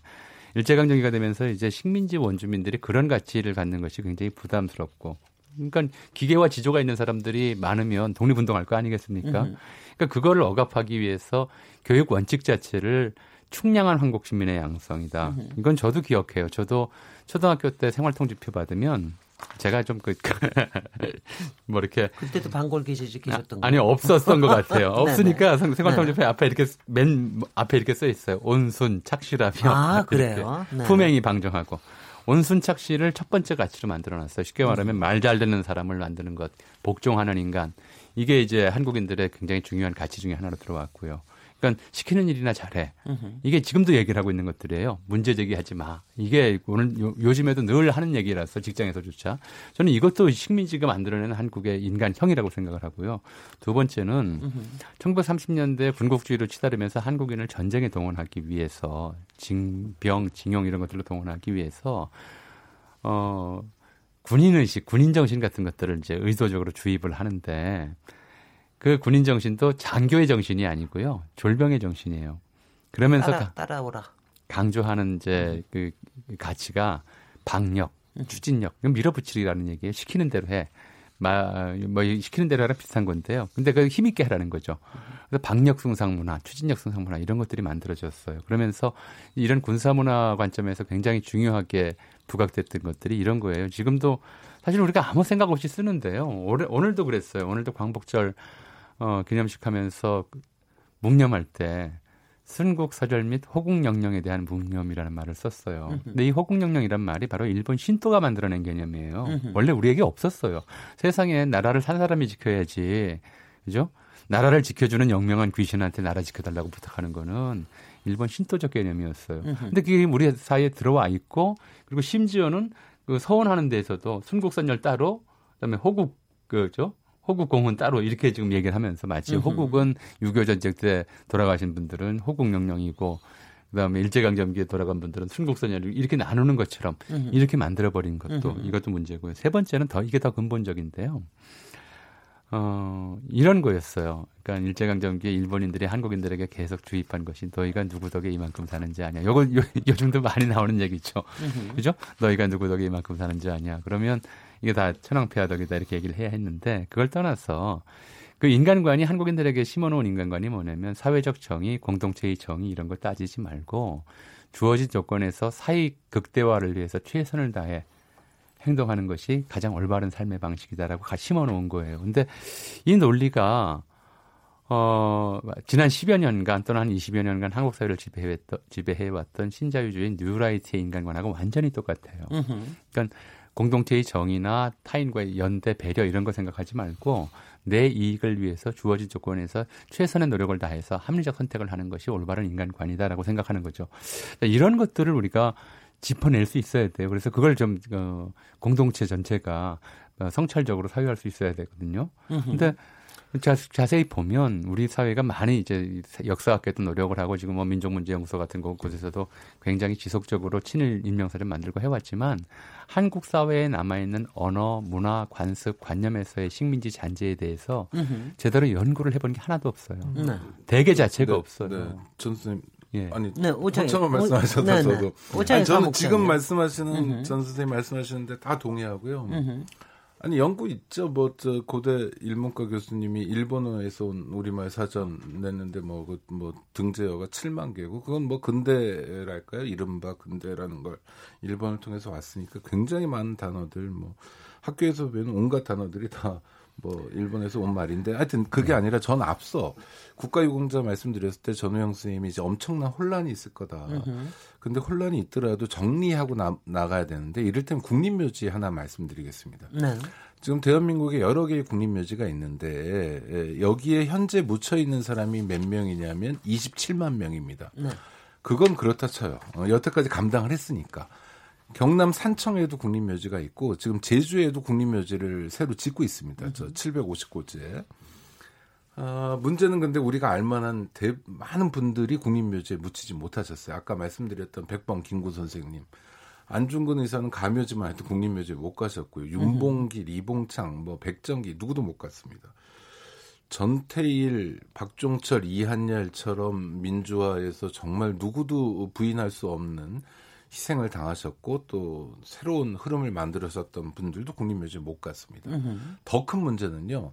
일제강점기가 되면서 이제 식민지 원주민들이 그런 가치를 갖는 것이 굉장히 부담스럽고 그러니까 기계와 지조가 있는 사람들이 많으면 독립운동할 거 아니겠습니까? 음. 그러니까 그거를 억압하기 위해서 교육 원칙 자체를 충량한 한국 시민의 양성이다. 음. 이건 저도 기억해요. 저도 초등학교 때 생활통지표 받으면 제가 좀 그 뭐 이렇게 그때도 방골 계시지 계셨던 거 아니 없었던 것 같아요. 없으니까 생활통지표 네. 앞에 이렇게 맨 앞에 이렇게 써 있어요. 온순 착실하며 아 그래요. 네. 품행이 방정하고 온순착 씨를 첫 번째 가치로 만들어 놨어요. 쉽게 말하면 말잘 듣는 사람을 만드는 것, 복종하는 인간. 이게 이제 한국인들의 굉장히 중요한 가치 중에 하나로 들어왔고요. 그러니까 시키는 일이나 잘해. 이게 지금도 얘기를 하고 있는 것들이에요. 문제 제기하지 마. 이게 오늘 요, 즘에도늘 하는 얘기라서 직장에서조차 저는 이것도 식민지가 만들어내는 한국의 인간형이라고 생각을 하고요. 두 번째는 1930년대 군국주의를 치달으면서 한국인을 전쟁에 동원하기 위해서 징병, 징용 이런 것들로 동원하기 위해서 어 군인 의식, 군인 정신 같은 것들을 이제 의도적으로 주입을 하는데 그 군인 정신도 장교의 정신이 아니고요. 졸병의 정신이에요. 그러면서 따라, 따라오라. 강조하는 이제 그 가치가 방력, 추진력, 밀어붙이라는 얘기예요. 시키는 대로 해. 마, 뭐 시키는 대로 하라 비슷한 건데요. 근데 그 힘있게 하라는 거죠. 그래서 방력 승상 문화, 추진력 승상 문화 이런 것들이 만들어졌어요. 그러면서 이런 군사 문화 관점에서 굉장히 중요하게 부각됐던 것들이 이런 거예요. 지금도 사실 우리가 아무 생각 없이 쓰는데요. 오늘, 오늘도 그랬어요. 오늘도 광복절 어, 기념식 하면서 묵념할 때 순국 사절 및 호국영령에 대한 묵념이라는 말을 썼어요. 근데 이 호국영령이란 말이 바로 일본 신도가 만들어낸 개념이에요. 원래 우리에게 없었어요. 세상에 나라를 산 사람이 지켜야지. 그죠? 나라를 지켜주는 영명한 귀신한테 나라 지켜달라고 부탁하는 거는 일본 신도적 개념이었어요. 근데 그게 우리 사이에 들어와 있고 그리고 심지어는 그 서원하는 데에서도 순국선열 따로 그다음에 호국 그죠? 호국공은 따로 이렇게 지금 얘기를 하면서 마치 호국은 6.25 전쟁 때 돌아가신 분들은 호국영령이고 그다음에 일제강점기에 돌아간 분들은 순국선열을 이렇게 나누는 것처럼 이렇게 만들어버린 것도 이것도 문제고요. 세 번째는 더 이게 더 근본적인데요. 어, 이런 거였어요. 그러니까 일제강점기에 일본인들이 한국인들에게 계속 주입한 것이 너희가 누구 덕에 이만큼 사는지 아냐. 요거 요, 요즘도 많이 나오는 얘기죠. 그죠? 너희가 누구 덕에 이만큼 사는지 아냐. 그러면 이게 다 천황폐하덕이다 이렇게 얘기를 해야 했는데 그걸 떠나서 그 인간관이 한국인들에게 심어놓은 인간관이 뭐냐면 사회적 정의, 공동체의 정의 이런 걸 따지지 말고 주어진 조건에서 사익 극대화를 위해서 최선을 다해 행동하는 것이 가장 올바른 삶의 방식이다라고 심어놓은 거예요. 근데 이 논리가 어, 지난 10여 년간 또는 한 20여 년간 한국 사회를 지배해왔던, 지배해왔던 신자유주의 뉴라이트의 인간관하고 완전히 똑같아요. 그러니까 공동체의 정의나 타인과의 연대, 배려 이런 거 생각하지 말고 내 이익을 위해서 주어진 조건에서 최선의 노력을 다해서 합리적 선택을 하는 것이 올바른 인간관이다라고 생각하는 거죠. 이런 것들을 우리가 짚어낼 수 있어야 돼요. 그래서 그걸 좀 어, 공동체 전체가 어, 성찰적으로 사유할 수 있어야 되거든요. 근데 자, 자세히 보면 우리 사회가 많이 이제 역사학계도 노력을 하고 지금 뭐 민족문제연구소 같은 곳에서도 굉장히 지속적으로 친일 인명사를 만들고 해왔지만 한국 사회에 남아있는 언어, 문화, 관습, 관념에서의 식민지 잔재에 대해서 음흠. 제대로 연구를 해본 게 하나도 없어요. 네. 대개 자체가 네, 없어요. 네. 전 선생님 예. 아니 네, 오창- 한참을 오- 말씀하셔서 네, 네. 아니, 저는. 지금 말씀하시는 음흠. 전 선생님 말씀하시는데 다 동의하고요. 음흠. 아니 연구 있죠. 뭐 저 고대 일문과 교수님이 일본어에서 온 우리말 사전 냈는데 뭐 그 뭐 등재어가 7만 개고 그건 뭐 근대랄까요? 이른바 근대라는 걸 일본을 통해서 왔으니까 굉장히 많은 단어들 뭐 학교에서 배우는 온갖 단어들이 다 뭐 일본에서 온 말인데 하여튼 그게 아니라 전 앞서 국가유공자 말씀드렸을 때 전우영 선생님이 이제 엄청난 혼란이 있을 거다. 근데 혼란이 있더라도 정리하고 나, 나가야 되는데 이를테면 국립묘지 하나 말씀드리겠습니다. 네. 지금 대한민국에 여러 개의 국립묘지가 있는데 에, 여기에 현재 묻혀 있는 사람이 몇 명이냐면 27만 명입니다. 네. 그건 그렇다 쳐요. 어, 여태까지 감당을 했으니까. 경남 산청에도 국립묘지가 있고 지금 제주에도 국립묘지를 새로 짓고 있습니다. 저 750곳째. 아, 문제는 근데 우리가 알만한 대, 많은 분들이 국립묘지에 묻히지 못하셨어요. 아까 말씀드렸던 백범 김구 선생님. 안중근 의사는 가묘지만 해도 국립묘지에 못 가셨고요. 윤봉길, 이봉창, 뭐 백정기 누구도 못 갔습니다. 전태일, 박종철, 이한열처럼 민주화에서 정말 누구도 부인할 수 없는 희생을 당하셨고 또 새로운 흐름을 만들었었던 분들도 국립묘지에 못 갔습니다. 더 큰 문제는요.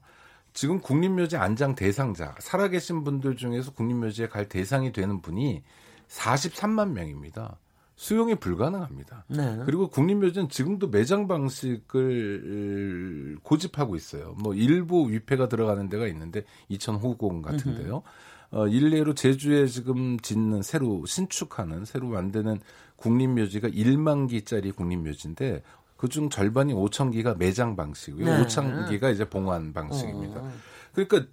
지금 국립묘지 안장 대상자 살아계신 분들 중에서 국립묘지에 갈 대상이 되는 분이 43만 명입니다. 수용이 불가능합니다. 네. 그리고 국립묘지는 지금도 매장 방식을 고집하고 있어요. 뭐 일부 위패가 들어가는 데가 있는데 이천 호공 같은데요. 어, 일례로 제주에 지금 짓는 새로 신축하는 새로 만드는 국립묘지가 1만 기짜리 국립묘지인데 그중 절반이 5천 기가 매장 방식이고요. 네. 5천 기가 이제 봉환 방식입니다. 어. 그러니까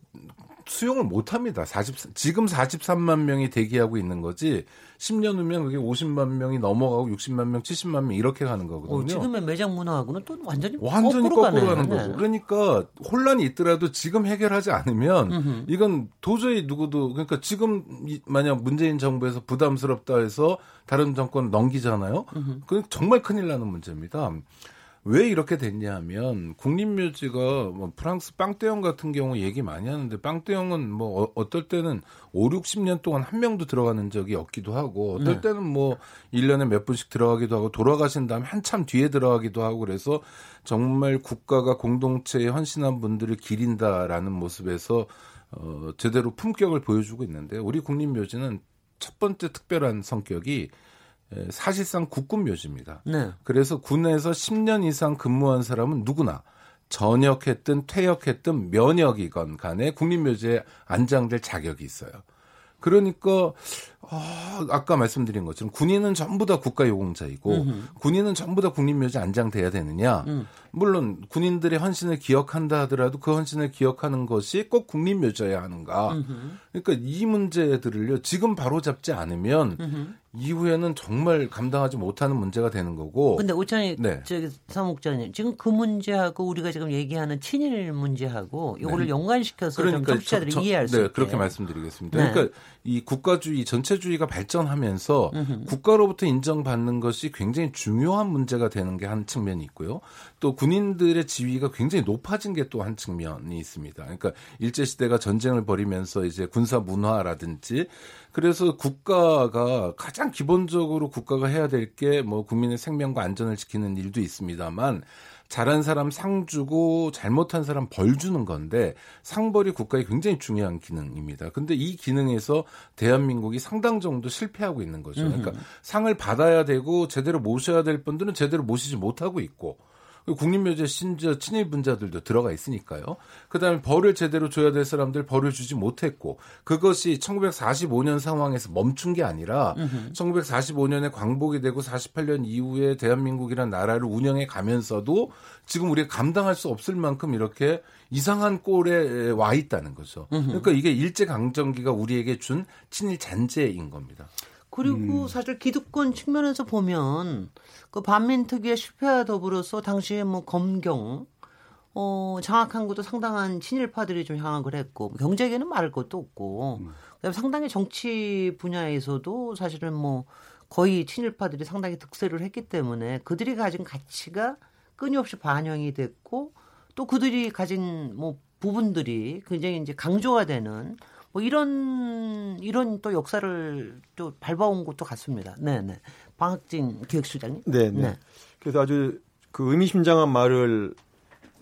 수용을 못 합니다. 40 지금 43만 명이 대기하고 있는 거지. 10년 후면 그게 50만 명이 넘어가고 60만 명, 70만 명 이렇게 가는 거거든요. 어, 지금의 매장 문화하고는 또 완전히 완전히 거꾸로, 거꾸로. 가는 거죠. 네. 그러니까 혼란이 있더라도 지금 해결하지 않으면 이건 도저히 누구도 그러니까 지금 이- 만약 문재인 정부에서 부담스럽다 해서 다른 정권 넘기잖아요. 그건 정말 큰일 나는 문제입니다. 왜 이렇게 됐냐 하면 국립묘지가 뭐 프랑스 빵떼형 같은 경우 얘기 많이 하는데 빵떼형은 뭐 어, 어떨 때는 5, 60년 동안 한 명도 들어가는 적이 없기도 하고 어떨 네. 때는 뭐 1년에 몇 분씩 들어가기도 하고 돌아가신 다음에 한참 뒤에 들어가기도 하고 그래서 정말 국가가 공동체에 헌신한 분들을 기린다라는 모습에서 어, 제대로 품격을 보여주고 있는데 우리 국립묘지는 첫 번째 특별한 성격이 에, 사실상 국군 묘지입니다. 네. 그래서 군에서 10년 이상 근무한 사람은 누구나 전역했든 퇴역했든 면역이건 간에 국립묘지에 안장될 자격이 있어요. 그러니까 아, 아까 말씀드린 것처럼 군인은 전부 다 국가유공자이고 군인은 전부 다 국립묘지 안장돼야 되느냐? 물론 군인들의 헌신을 기억한다 하더라도 그 헌신을 기억하는 것이 꼭 국립묘지여야 하는가? 그러니까 이 문제들을요 지금 바로 잡지 않으면 이후에는 정말 감당하지 못하는 문제가 되는 거고. 근데 오찬이 네. 저기 사목장님 지금 그 문제하고 우리가 지금 얘기하는 친일 문제하고 요거를 연관시켜서 좀 청취자들이 네. 저- 저- 이해할 수 네, 있게 그렇게 말씀드리겠습니다. 네. 그러니까 이 국가주의 전체 주의가 발전하면서 국가로부터 인정받는 것이 굉장히 중요한 문제가 되는 게 한 측면이 있고요. 또 군인들의 지위가 굉장히 높아진 게 또 한 측면이 있습니다. 그러니까 일제 시대가 전쟁을 벌이면서 이제 군사 문화라든지 그래서 국가가 가장 기본적으로 국가가 해야 될 게 뭐 국민의 생명과 안전을 지키는 일도 있습니다만 잘한 사람 상 주고 잘못한 사람 벌 주는 건데 상벌이 국가의 굉장히 중요한 기능입니다. 근데 이 기능에서 대한민국이 상당 정도 실패하고 있는 거죠. 그러니까 상을 받아야 되고 제대로 모셔야 될 분들은 제대로 모시지 못하고 있고 국립묘지에 심지어 친일 분자들도 들어가 있으니까요. 그다음에 벌을 제대로 줘야 될 사람들 벌을 주지 못했고 그것이 1945년 상황에서 멈춘 게 아니라 1945년에 광복이 되고 48년 이후에 대한민국이라는 나라를 운영해 가면서도 지금 우리가 감당할 수 없을 만큼 이렇게 이상한 꼴에 와 있다는 거죠. 그러니까 이게 일제 강점기가 우리에게 준 친일 잔재인 겁니다. 그리고 음. 사실 기득권 측면에서 보면 그 반민 특위의 실패와 더불어서 당시에 뭐 검경 어, 장악한 것도 상당한 친일파들이 좀 향악을 했고 경제계는 말할 것도 없고 음. 그다음에 상당히 정치 분야에서도 사실은 뭐 거의 친일파들이 상당히 득세를 했기 때문에 그들이 가진 가치가 끊임없이 반영이 됐고 또 그들이 가진 뭐 부분들이 굉장히 이제 강조가 되는 뭐 이런 이런 또 역사를 또 밟아온 것도 같습니다. 네, 네. 방학진 기획수장님. 네, 네. 그래서 아주 그 의미심장한 말을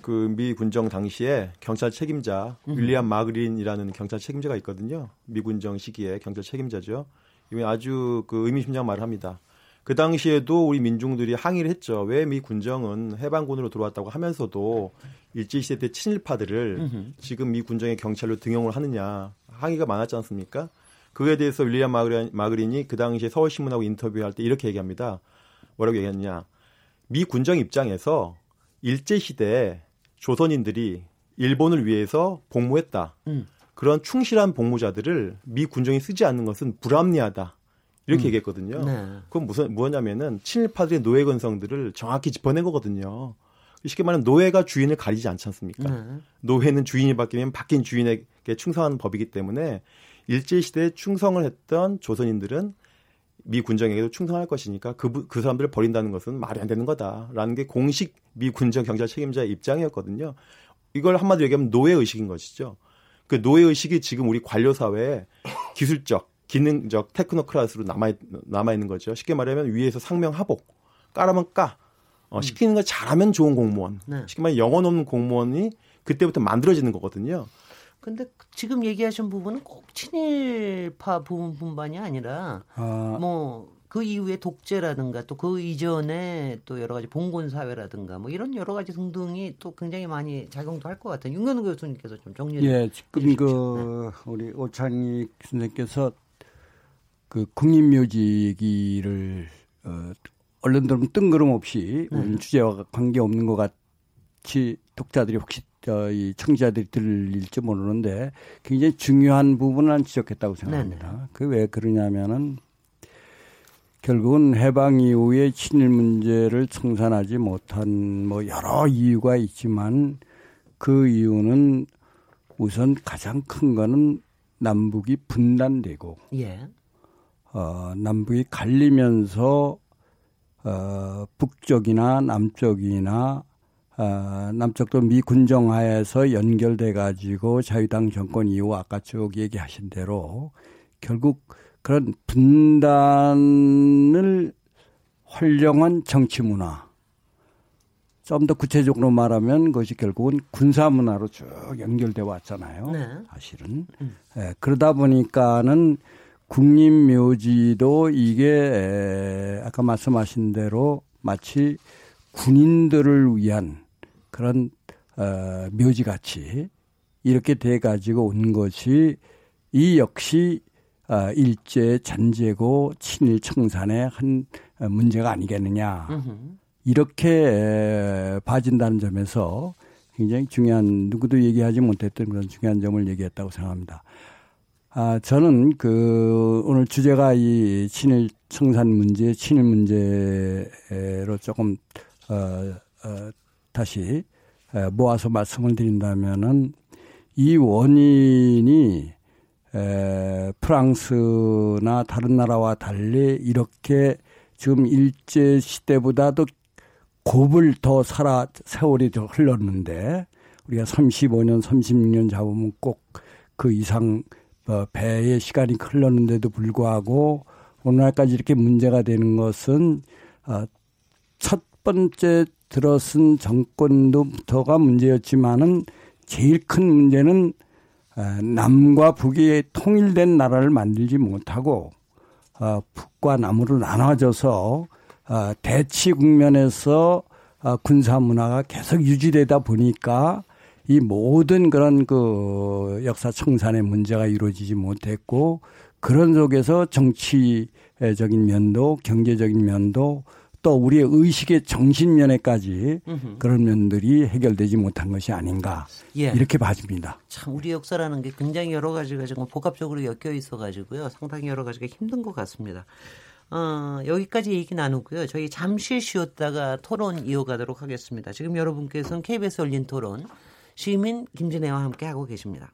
그 미 군정 당시에 경찰 책임자 윌리엄 마그린이라는 경찰 책임자가 있거든요. 미 군정 시기에 경찰 책임자죠. 이분이 아주 그 의미심장한 말을 합니다. 그 당시에도 우리 민중들이 항의를 했죠. 왜 미 군정은 해방군으로 들어왔다고 하면서도 일제시대 때 친일파들을 지금 미 군정의 경찰로 등용을 하느냐 항의가 많았지 않습니까? 그에 대해서 윌리엄 마그린, 마그린이 그 당시에 서울신문하고 인터뷰할 때 이렇게 얘기합니다. 뭐라고 얘기했냐. 미 군정 입장에서 일제시대에 조선인들이 일본을 위해서 복무했다. 음. 그런 충실한 복무자들을 미 군정이 쓰지 않는 것은 불합리하다. 이렇게 얘기했거든요. 네. 그건 무슨 뭐냐면은 친일파들의 노예 근성들을 정확히 짚어낸 거거든요. 쉽게 말하면 노예가 주인을 가리지 않지 않습니까? 네. 노예는 주인이 바뀌면 바뀐 주인에게 충성하는 법이기 때문에 일제 시대에 충성을 했던 조선인들은 미 군정에게도 충성할 것이니까 그, 그 사람들을 버린다는 것은 말이 안 되는 거다라는 게 공식 미 군정 경찰 책임자의 입장이었거든요. 이걸 한마디로 얘기하면 노예 의식인 것이죠. 그 노예 의식이 지금 우리 관료 사회에 기술적, 기능적 테크노크라스로 남아 남아 있는 거죠. 쉽게 말하면 위에서 상명 하복, 까라면 까, 어, 시키는 거 잘하면 좋은 공무원. 네. 쉽게 말해 영혼 없는 공무원이 그때부터 만들어지는 거거든요. 근데 지금 얘기하신 부분은 꼭 친일파 부분뿐만이 아니라 아, 뭐그 이후에 독재라든가 또 그 이전에 또 여러 가지 봉건 사회라든가 뭐 이런 여러 가지 등등이 또 굉장히 많이 작용도 할 것 같아요. 윤건우 교수님께서 좀 정리해 예, 지금 해주십시오. 그 우리 오창익 선생께서 그 국립묘지기를 어, 언론들은 뜬금없이 네. 우리 주제와 관계 없는 것 같이 독자들이 혹시 어, 이 청자들이 들릴지 모르는데 굉장히 중요한 부분을 지적했다고 생각합니다. 그왜 그러냐면은 결국은 해방 이후에 친일 문제를 청산하지 못한 뭐 여러 이유가 있지만 그 이유는 우선 가장 큰 거는 남북이 분단되고 예. 어, 남북이 갈리면서 어, 북쪽이나 남쪽이나 어, 남쪽도 미 군정하에서 연결돼 가지고 자유당 정권 이후 아까 쭉 얘기하신 대로 결국 그런 분단을 활용한 정치 문화 좀 더 구체적으로 말하면 그것이 결국은 군사 문화로 쭉 연결돼 왔잖아요. 네. 사실은 예, 그러다 보니까는 국립묘지도 이게 에, 아까 말씀하신 대로 마치 군인들을 위한 그런 어, 묘지 같이 이렇게 돼 가지고 온 것이 이 역시 어, 일제 잔재고 친일 청산의 한 어, 문제가 아니겠느냐. 음흠. 이렇게 에, 봐진다는 점에서 굉장히 중요한 누구도 얘기하지 못했던 그런 중요한 점을 얘기했다고 생각합니다. 아, 저는 그 오늘 주제가 이 친일 청산 문제, 친일 문제로 조금 어, 어 다시 에, 모아서 말씀을 드린다면은 이 원인이 에, 프랑스나 다른 나라와 달리 이렇게 지금 일제 시대보다도 곱을 더 살아 세월이 더 흘렀는데 우리가 35년, 36년 잡으면 꼭 그 이상 어, 배의 시간이 흘렀는데도 불구하고 오늘날까지 이렇게 문제가 되는 것은 어, 첫 번째 들어선 정권도부터가 문제였지만은 제일 큰 문제는 어, 남과 북이 통일된 나라를 만들지 못하고 어, 북과 남으로 나눠져서 어, 대치 국면에서 어, 군사 문화가 계속 유지되다 보니까 이 모든 그런 그 역사 청산의 문제가 이루어지지 못했고 그런 속에서 정치적인 면도 경제적인 면도 또 우리의 의식의 정신 면에까지 그런 면들이 해결되지 못한 것이 아닌가 예. 이렇게 봐집니다. 참 우리 역사라는 게 굉장히 여러 가지가 지금 복합적으로 엮여 있어 가지고요 상당히 여러 가지가 힘든 것 같습니다. 어, 여기까지 얘기 나누고요. 저희 잠시 쉬었다가 토론 이어가도록 하겠습니다. 지금 여러분께서는 KBS 올린 토론 시민 김진애와 함께 하고 계십니다.